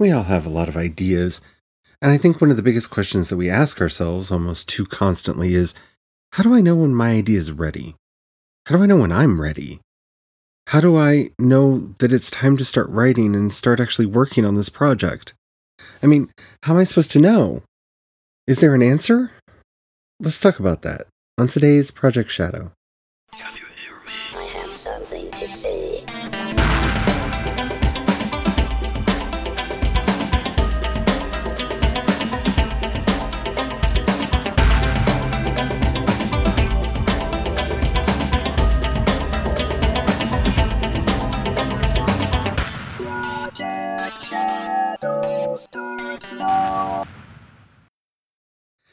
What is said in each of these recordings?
We all have a lot of ideas. And I think one of the biggest questions that we ask ourselves almost too constantly is how do I know when my idea is ready? How do I know when I'm ready? How do I know that it's time to start writing and start actually working on this project? I mean, how am I supposed to know? Is there an answer? Let's talk about that on today's Project Shadow.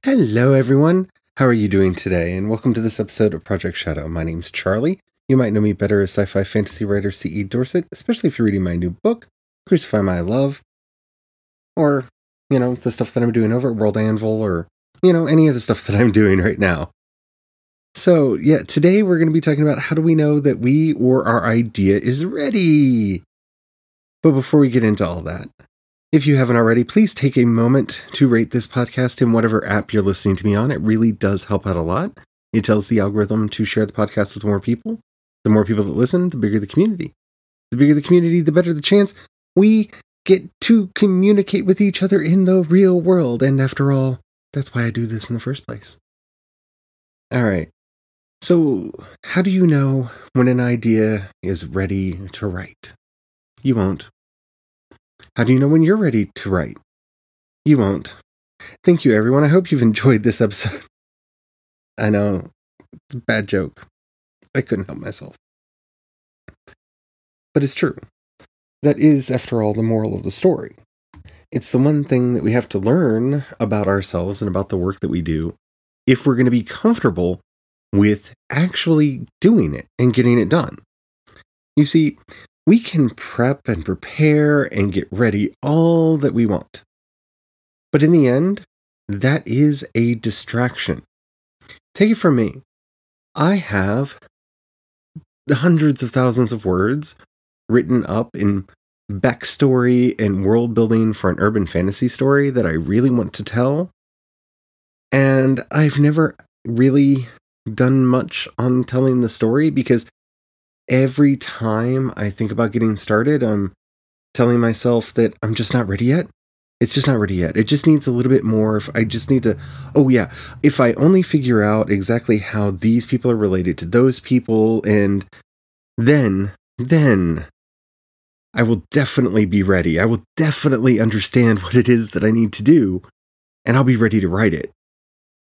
Hello, everyone. How are you doing today? And welcome to this episode of Project Shadow. My name's Charlie. You might know me better as sci fi fantasy writer C.E. Dorset, especially if you're reading my new book, Crucify My Love, or, you know, the stuff that I'm doing over at World Anvil, or, you know, any of the stuff that I'm doing right now. So, yeah, today we're going to be talking about how do we know that we or our idea is ready? But before we get into all that, if you haven't already, please take a moment to rate this podcast in whatever app you're listening to me on. It really does help out a lot. It tells the algorithm to share the podcast with more people. The more people that listen, the bigger the community. The bigger the community, the better the chance we get to communicate with each other in the real world. And after all, that's why I do this in the first place. All right. So, how do you know when an idea is ready to write? You won't. How do you know when you're ready to write? You won't. Thank you, everyone. I hope you've enjoyed this episode. I know, bad joke. I couldn't help myself. But it's true. That is, after all, the moral of the story. It's the one thing that we have to learn about ourselves and about the work that we do if we're going to be comfortable with actually doing it and getting it done. You see, we can prep and prepare and get ready all that we want. But in the end, that is a distraction. Take it from me. I have hundreds of thousands of words written up in backstory and world building for an urban fantasy story that I really want to tell. And I've never really done much on telling the story because every time I think about getting started, I'm telling myself that I'm just not ready yet. It's just not ready yet. It just needs a little bit more. If I just need to, oh yeah, if I only figure out exactly how these people are related to those people, and then, then I will definitely be ready. I will definitely understand what it is that I need to do, and I'll be ready to write it.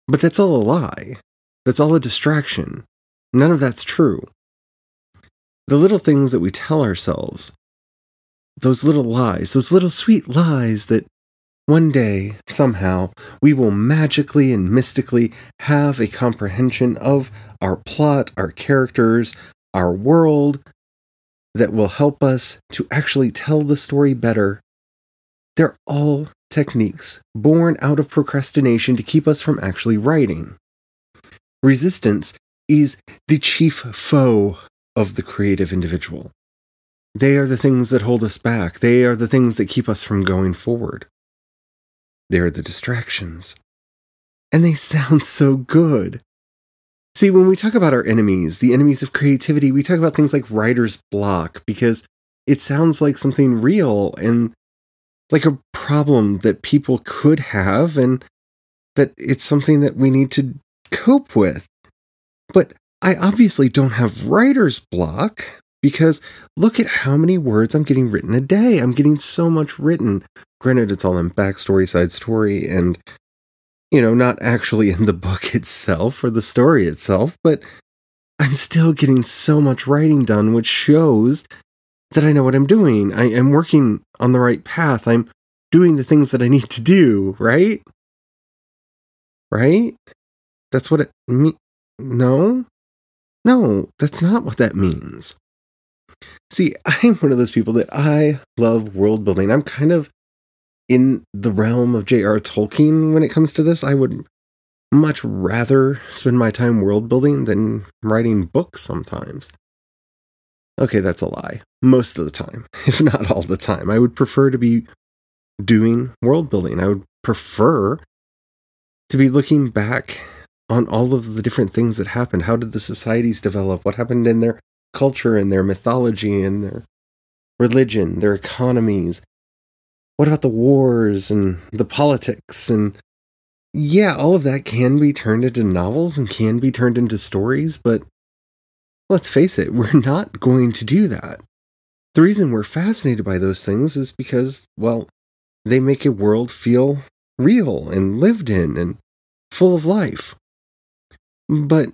But that's all a lie. That's all a distraction. None of that's true the little things that we tell ourselves, those little lies, those little sweet lies that one day, somehow, we will magically and mystically have a comprehension of our plot, our characters, our world that will help us to actually tell the story better. They're all techniques born out of procrastination to keep us from actually writing. Resistance is the chief foe of the creative individual. They are the things that hold us back. They are the things that keep us from going forward. They are the distractions. And they sound so good. See, when we talk about our enemies, the enemies of creativity, we talk about things like writer's block because it sounds like something real and like a problem that people could have and that it's something that we need to cope with. But I obviously don't have writer's block because look at how many words I'm getting written a day. I'm getting so much written. Granted, it's all in backstory, side story, and, you know, not actually in the book itself or the story itself, but I'm still getting so much writing done, which shows that I know what I'm doing. I am working on the right path. I'm doing the things that I need to do, right? Right? That's what it me no? No, that's not what that means. See, I'm one of those people that I love world building. I'm kind of in the realm of J.R. Tolkien when it comes to this. I would much rather spend my time world building than writing books sometimes. Okay, that's a lie. Most of the time, if not all the time. I would prefer to be doing world building. I would prefer to be looking back on all of the different things that happened. How did the societies develop? What happened in their culture and their mythology and their religion, their economies? What about the wars and the politics? And yeah, all of that can be turned into novels and can be turned into stories, but let's face it, we're not going to do that. The reason we're fascinated by those things is because, well, they make a world feel real and lived in and full of life. But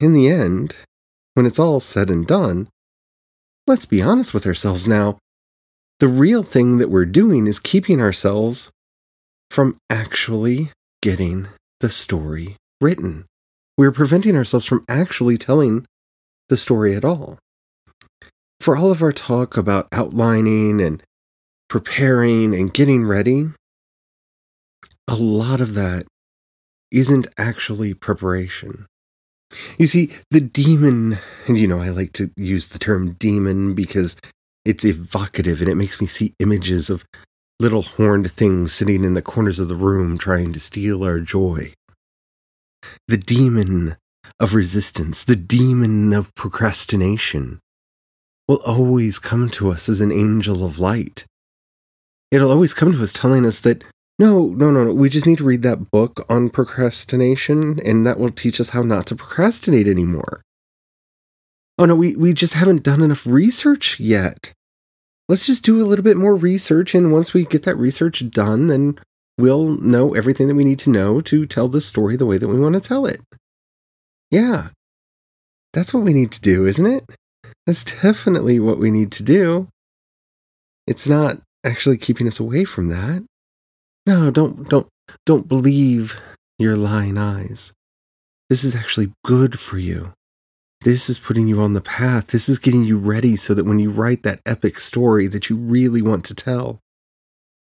in the end, when it's all said and done, let's be honest with ourselves now. The real thing that we're doing is keeping ourselves from actually getting the story written. We're preventing ourselves from actually telling the story at all. For all of our talk about outlining and preparing and getting ready, a lot of that isn't actually preparation. You see, the demon, and you know, I like to use the term demon because it's evocative and it makes me see images of little horned things sitting in the corners of the room trying to steal our joy. The demon of resistance, the demon of procrastination, will always come to us as an angel of light. It'll always come to us telling us that no, no, no, no. We just need to read that book on procrastination, and that will teach us how not to procrastinate anymore. Oh no, we, we just haven't done enough research yet. Let's just do a little bit more research, and once we get that research done, then we'll know everything that we need to know to tell the story the way that we want to tell it. Yeah, that's what we need to do, isn't it? That's definitely what we need to do. It's not actually keeping us away from that. No, don't don't don't believe your lying eyes. This is actually good for you. This is putting you on the path. This is getting you ready so that when you write that epic story that you really want to tell,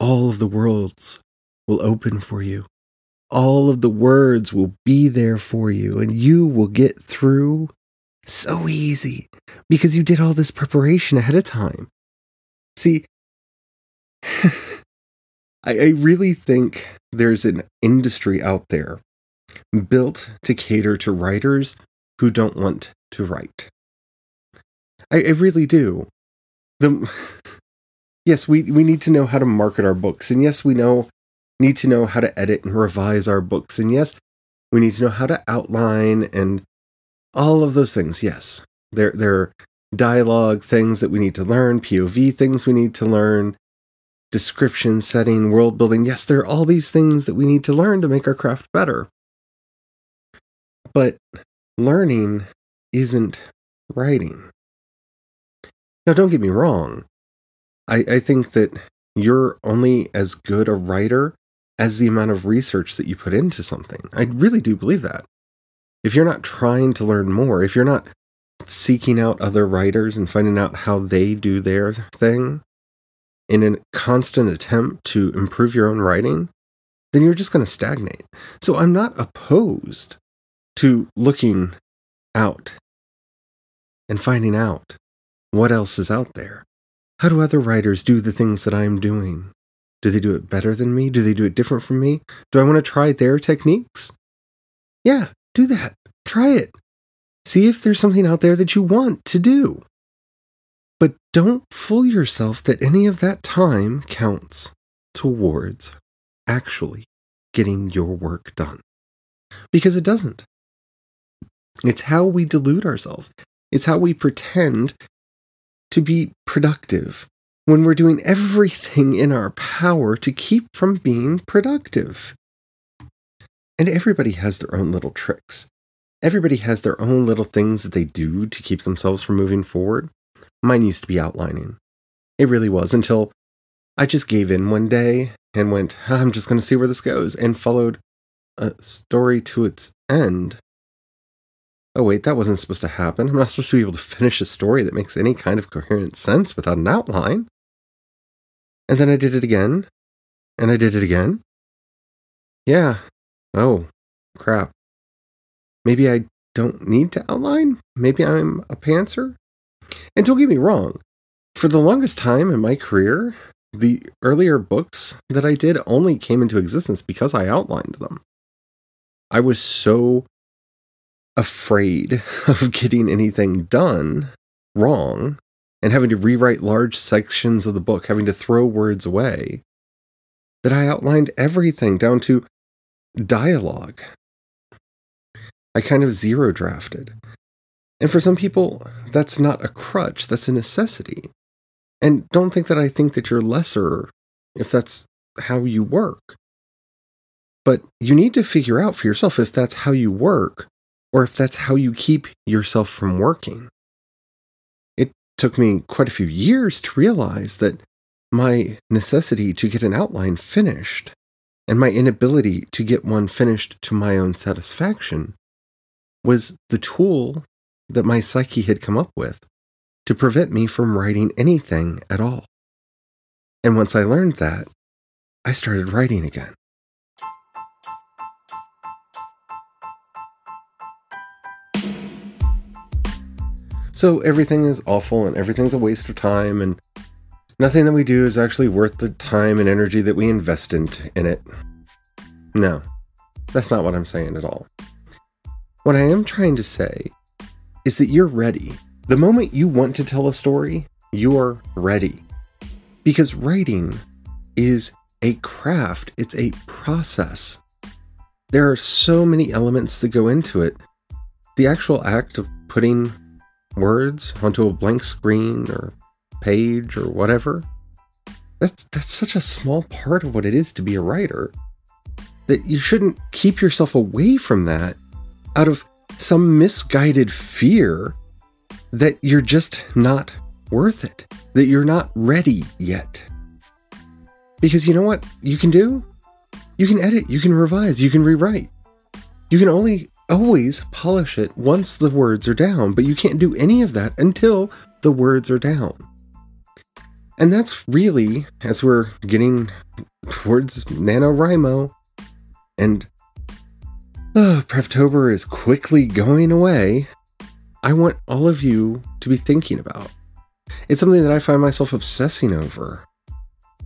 all of the worlds will open for you. All of the words will be there for you, and you will get through so easy because you did all this preparation ahead of time. See, I, I really think there's an industry out there built to cater to writers who don't want to write. I, I really do. The yes, we, we need to know how to market our books, and yes, we know need to know how to edit and revise our books, and yes, we need to know how to outline and all of those things. Yes, there there are dialogue things that we need to learn, POV things we need to learn, description, setting, world building. Yes, there are all these things that we need to learn to make our craft better. But learning isn't writing. Now, don't get me wrong. I, I think that you're only as good a writer as the amount of research that you put into something. I really do believe that. If you're not trying to learn more, if you're not seeking out other writers and finding out how they do their thing, in a constant attempt to improve your own writing, then you're just going to stagnate. So I'm not opposed to looking out and finding out what else is out there. How do other writers do the things that I'm doing? Do they do it better than me? Do they do it different from me? Do I want to try their techniques? Yeah, do that. Try it. See if there's something out there that you want to do. Don't fool yourself that any of that time counts towards actually getting your work done. Because it doesn't. It's how we delude ourselves, it's how we pretend to be productive when we're doing everything in our power to keep from being productive. And everybody has their own little tricks. Everybody has their own little things that they do to keep themselves from moving forward. Mine used to be outlining. It really was until I just gave in one day and went, I'm just going to see where this goes, and followed a story to its end. Oh, wait, that wasn't supposed to happen. I'm not supposed to be able to finish a story that makes any kind of coherent sense without an outline. And then I did it again, and I did it again. Yeah. Oh, crap. Maybe I don't need to outline? Maybe I'm a pantser? And don't get me wrong, for the longest time in my career, the earlier books that I did only came into existence because I outlined them. I was so afraid of getting anything done wrong and having to rewrite large sections of the book, having to throw words away, that I outlined everything down to dialogue. I kind of zero drafted. And for some people, that's not a crutch, that's a necessity. And don't think that I think that you're lesser if that's how you work. But you need to figure out for yourself if that's how you work or if that's how you keep yourself from working. It took me quite a few years to realize that my necessity to get an outline finished and my inability to get one finished to my own satisfaction was the tool that my psyche had come up with to prevent me from writing anything at all. And once I learned that, I started writing again. So everything is awful and everything's a waste of time, and nothing that we do is actually worth the time and energy that we invest in, in it. No, that's not what I'm saying at all. What I am trying to say is that you're ready. The moment you want to tell a story, you're ready. Because writing is a craft, it's a process. There are so many elements that go into it. The actual act of putting words onto a blank screen or page or whatever, that's, that's such a small part of what it is to be a writer that you shouldn't keep yourself away from that out of some misguided fear that you're just not worth it, that you're not ready yet. Because you know what you can do? You can edit, you can revise, you can rewrite. You can only always polish it once the words are down, but you can't do any of that until the words are down. And that's really, as we're getting towards NaNoWriMo, and uh, Preptober is quickly going away, I want all of you to be thinking about. It's something that I find myself obsessing over.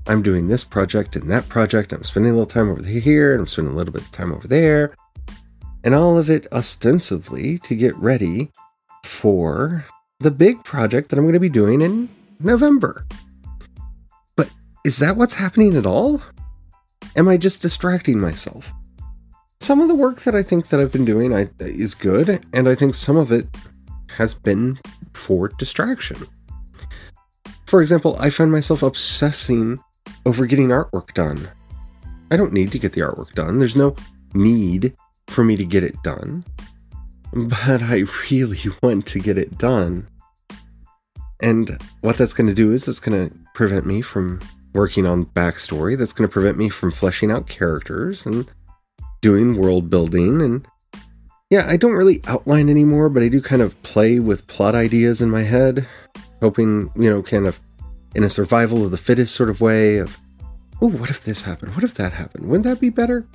I'm doing this project and that project. I'm spending a little time over here and I'm spending a little bit of time over there. And all of it ostensibly to get ready for the big project that I'm going to be doing in November. But is that what's happening at all? Am I just distracting myself? Some of the work that I think that I've been doing I, is good, and I think some of it has been for distraction. For example, I find myself obsessing over getting artwork done. I don't need to get the artwork done. There's no need for me to get it done. But I really want to get it done. And what that's going to do is it's going to prevent me from working on backstory. That's going to prevent me from fleshing out characters. And doing world building and yeah, I don't really outline anymore, but I do kind of play with plot ideas in my head, hoping, you know, kind of in a survival of the fittest sort of way of, oh, what if this happened? What if that happened? Wouldn't that be better?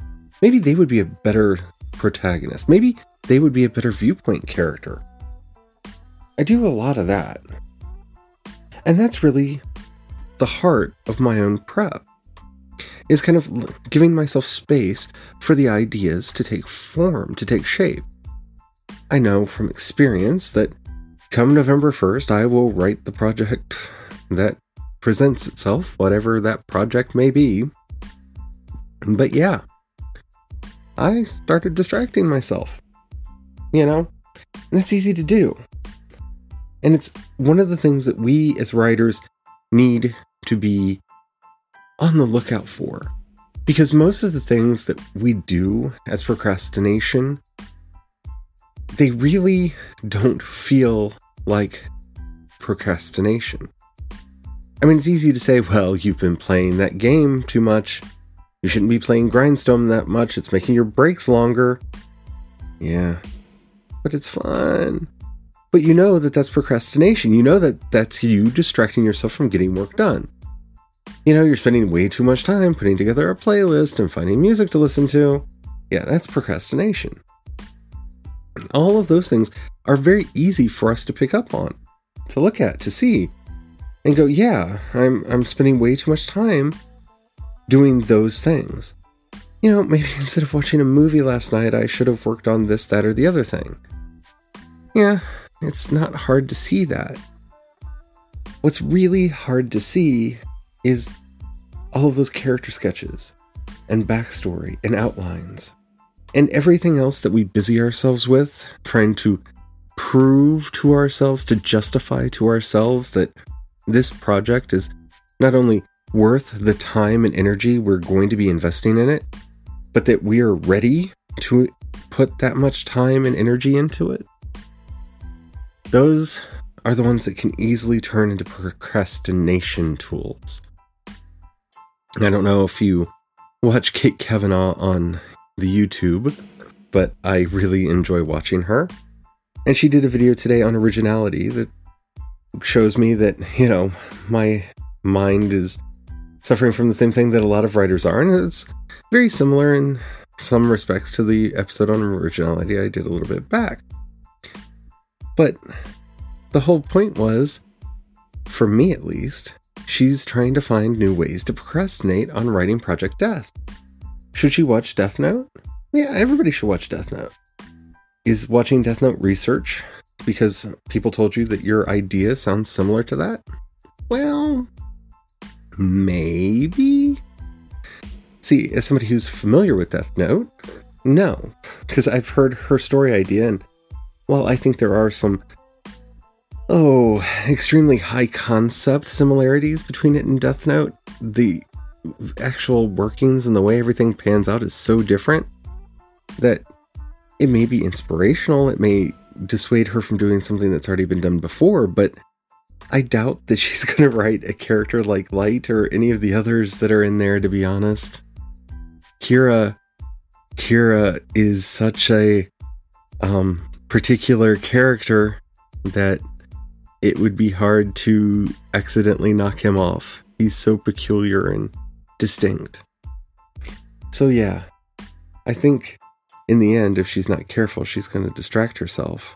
Maybe they would be a better protagonist. Maybe they would be a better viewpoint character. I do a lot of that. And that's really the heart of my own prep is kind of giving myself space for the ideas to take form, to take shape. I know from experience that come November 1st, I will write the project that presents itself, whatever that project may be. But yeah, I started distracting myself. You know, and that's easy to do. And it's one of the things that we as writers need to be on the lookout for. Because most of the things that we do as procrastination, they really don't feel like procrastination. I mean, it's easy to say, well, you've been playing that game too much. You shouldn't be playing Grindstone that much. It's making your breaks longer. Yeah, but it's fun. But you know that that's procrastination. You know that that's you distracting yourself from getting work done you know, you're spending way too much time putting together a playlist and finding music to listen to. Yeah, that's procrastination. All of those things are very easy for us to pick up on, to look at, to see. and go, yeah, I'm I'm spending way too much time doing those things. You know, maybe instead of watching a movie last night, I should have worked on this, that, or the other thing. Yeah, it's not hard to see that. What's really hard to see is all of those character sketches and backstory and outlines and everything else that we busy ourselves with, trying to prove to ourselves, to justify to ourselves that this project is not only worth the time and energy we're going to be investing in it, but that we are ready to put that much time and energy into it. Those are the ones that can easily turn into procrastination tools. I don't know if you watch Kate Cavanaugh on the YouTube, but I really enjoy watching her. And she did a video today on originality that shows me that, you know, my mind is suffering from the same thing that a lot of writers are. And it's very similar in some respects to the episode on originality I did a little bit back. But the whole point was, for me at least, she's trying to find new ways to procrastinate on writing Project Death. Should she watch Death Note? Yeah, everybody should watch Death Note. Is watching Death Note research because people told you that your idea sounds similar to that? Well, maybe. See, as somebody who's familiar with Death Note, no, because I've heard her story idea, and while I think there are some, oh, extremely high concept similarities between it and Death Note, the actual workings and the way everything pans out is so different that it may be inspirational, it may dissuade her from doing something that's already been done before, but I doubt that she's going to write a character like Light or any of the others that are in there, to be honest. Kira, Kira is such a um, particular character that it would be hard to accidentally knock him off. He's so peculiar and distinct. So, yeah, I think in the end, if she's not careful, she's going to distract herself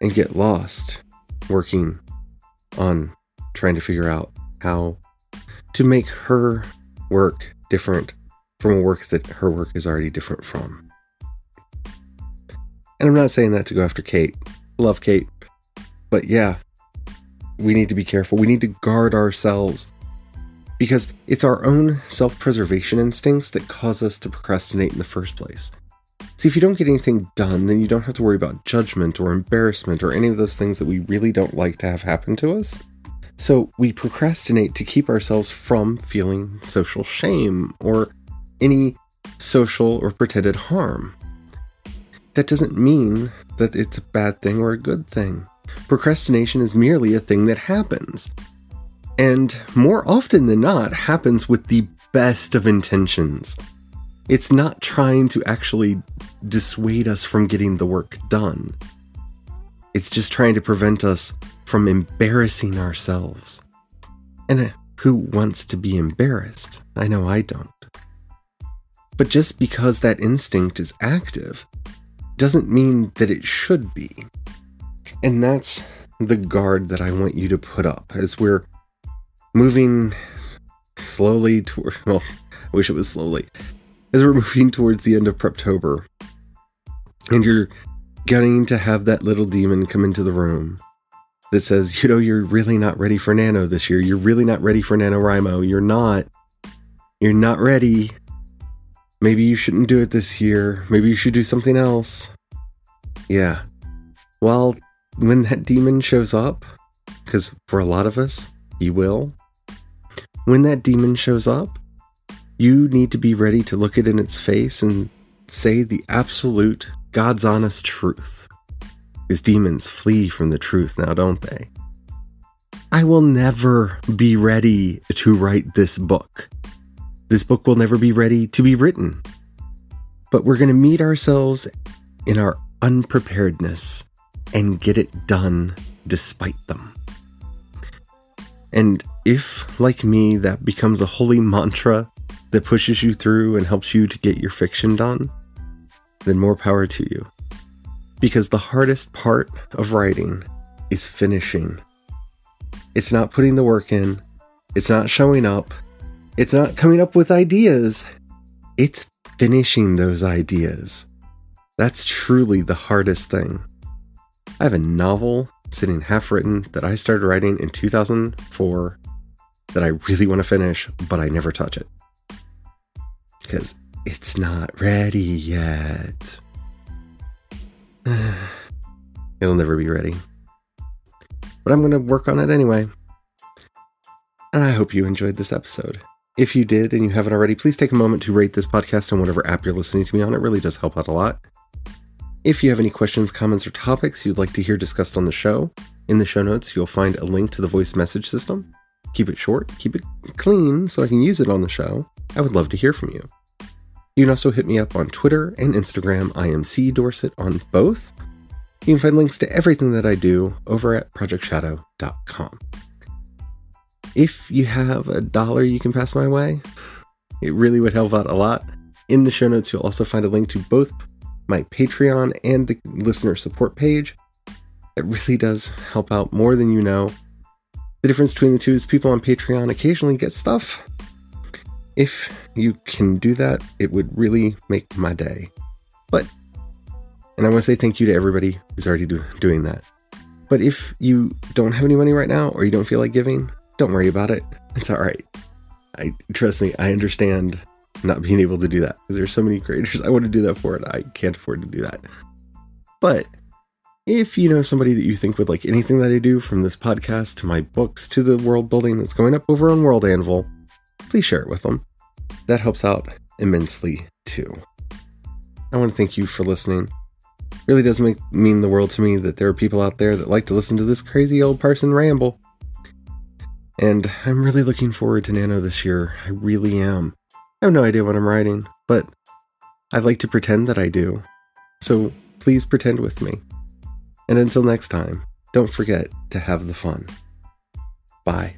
and get lost working on trying to figure out how to make her work different from a work that her work is already different from. And I'm not saying that to go after Kate. Love Kate. But yeah, we need to be careful. We need to guard ourselves because it's our own self preservation instincts that cause us to procrastinate in the first place. See, if you don't get anything done, then you don't have to worry about judgment or embarrassment or any of those things that we really don't like to have happen to us. So we procrastinate to keep ourselves from feeling social shame or any social or pretended harm. That doesn't mean that it's a bad thing or a good thing. Procrastination is merely a thing that happens and more often than not happens with the best of intentions. It's not trying to actually dissuade us from getting the work done. It's just trying to prevent us from embarrassing ourselves. And uh, who wants to be embarrassed? I know I don't. But just because that instinct is active doesn't mean that it should be. And that's the guard that I want you to put up as we're moving slowly toward, well, I wish it was slowly, as we're moving towards the end of Preptober, and you're getting to have that little demon come into the room that says, you know, you're really not ready for Nano this year. You're really not ready for NaNoWriMo. You're not. You're not ready. Maybe you shouldn't do it this year. Maybe you should do something else. Yeah. Well, when that demon shows up, because for a lot of us, he will, when that demon shows up, you need to be ready to look it in its face and say the absolute, God's honest truth. Because demons flee from the truth now, don't they? I will never be ready to write this book. This book will never be ready to be written. But we're going to meet ourselves in our unpreparedness and get it done despite them. And if, like me, that becomes a holy mantra that pushes you through and helps you to get your fiction done, then more power to you. Because the hardest part of writing is finishing. It's not putting the work in. It's not showing up. It's not coming up with ideas. It's finishing those ideas. That's truly the hardest thing. I have a novel sitting half written that I started writing in 2004 that I really want to finish, but I never touch it. Because it's not ready yet. It'll never be ready. But I'm going to work on it anyway. And I hope you enjoyed this episode. If you did and you haven't already, please take a moment to rate this podcast on whatever app you're listening to me on. It really does help out a lot. If you have any questions, comments, or topics you'd like to hear discussed on the show, in the show notes you'll find a link to the voice message system. Keep it short, keep it clean so I can use it on the show. I would love to hear from you. You can also hit me up on Twitter and Instagram. I am C Dorset on both. You can find links to everything that I do over at projectshadow.com. If you have a dollar you can pass my way, it really would help out a lot. In the show notes, you'll also find a link to both my Patreon and the listener support page. It really does help out more than you know. The difference between the two is people on Patreon occasionally get stuff. If you can do that, it would really make my day. But, and I want to say thank you to everybody who's already do, doing that. But if you don't have any money right now or you don't feel like giving, don't worry about it. It's all right. I trust me, I understand not being able to do that because there's so many creators I want to do that for and I can't afford to do that. But if you know somebody that you think would like anything that I do from this podcast to my books to the world building that's going up over on World Anvil, please share it with them. That helps out immensely too. I want to thank you for listening. It really does make mean the world to me that there are people out there that like to listen to this crazy old person ramble. And I'm really looking forward to Nano this year. I really am. I have no idea what I'm writing, but I'd like to pretend that I do. So please pretend with me. And until next time, don't forget to have the fun. Bye.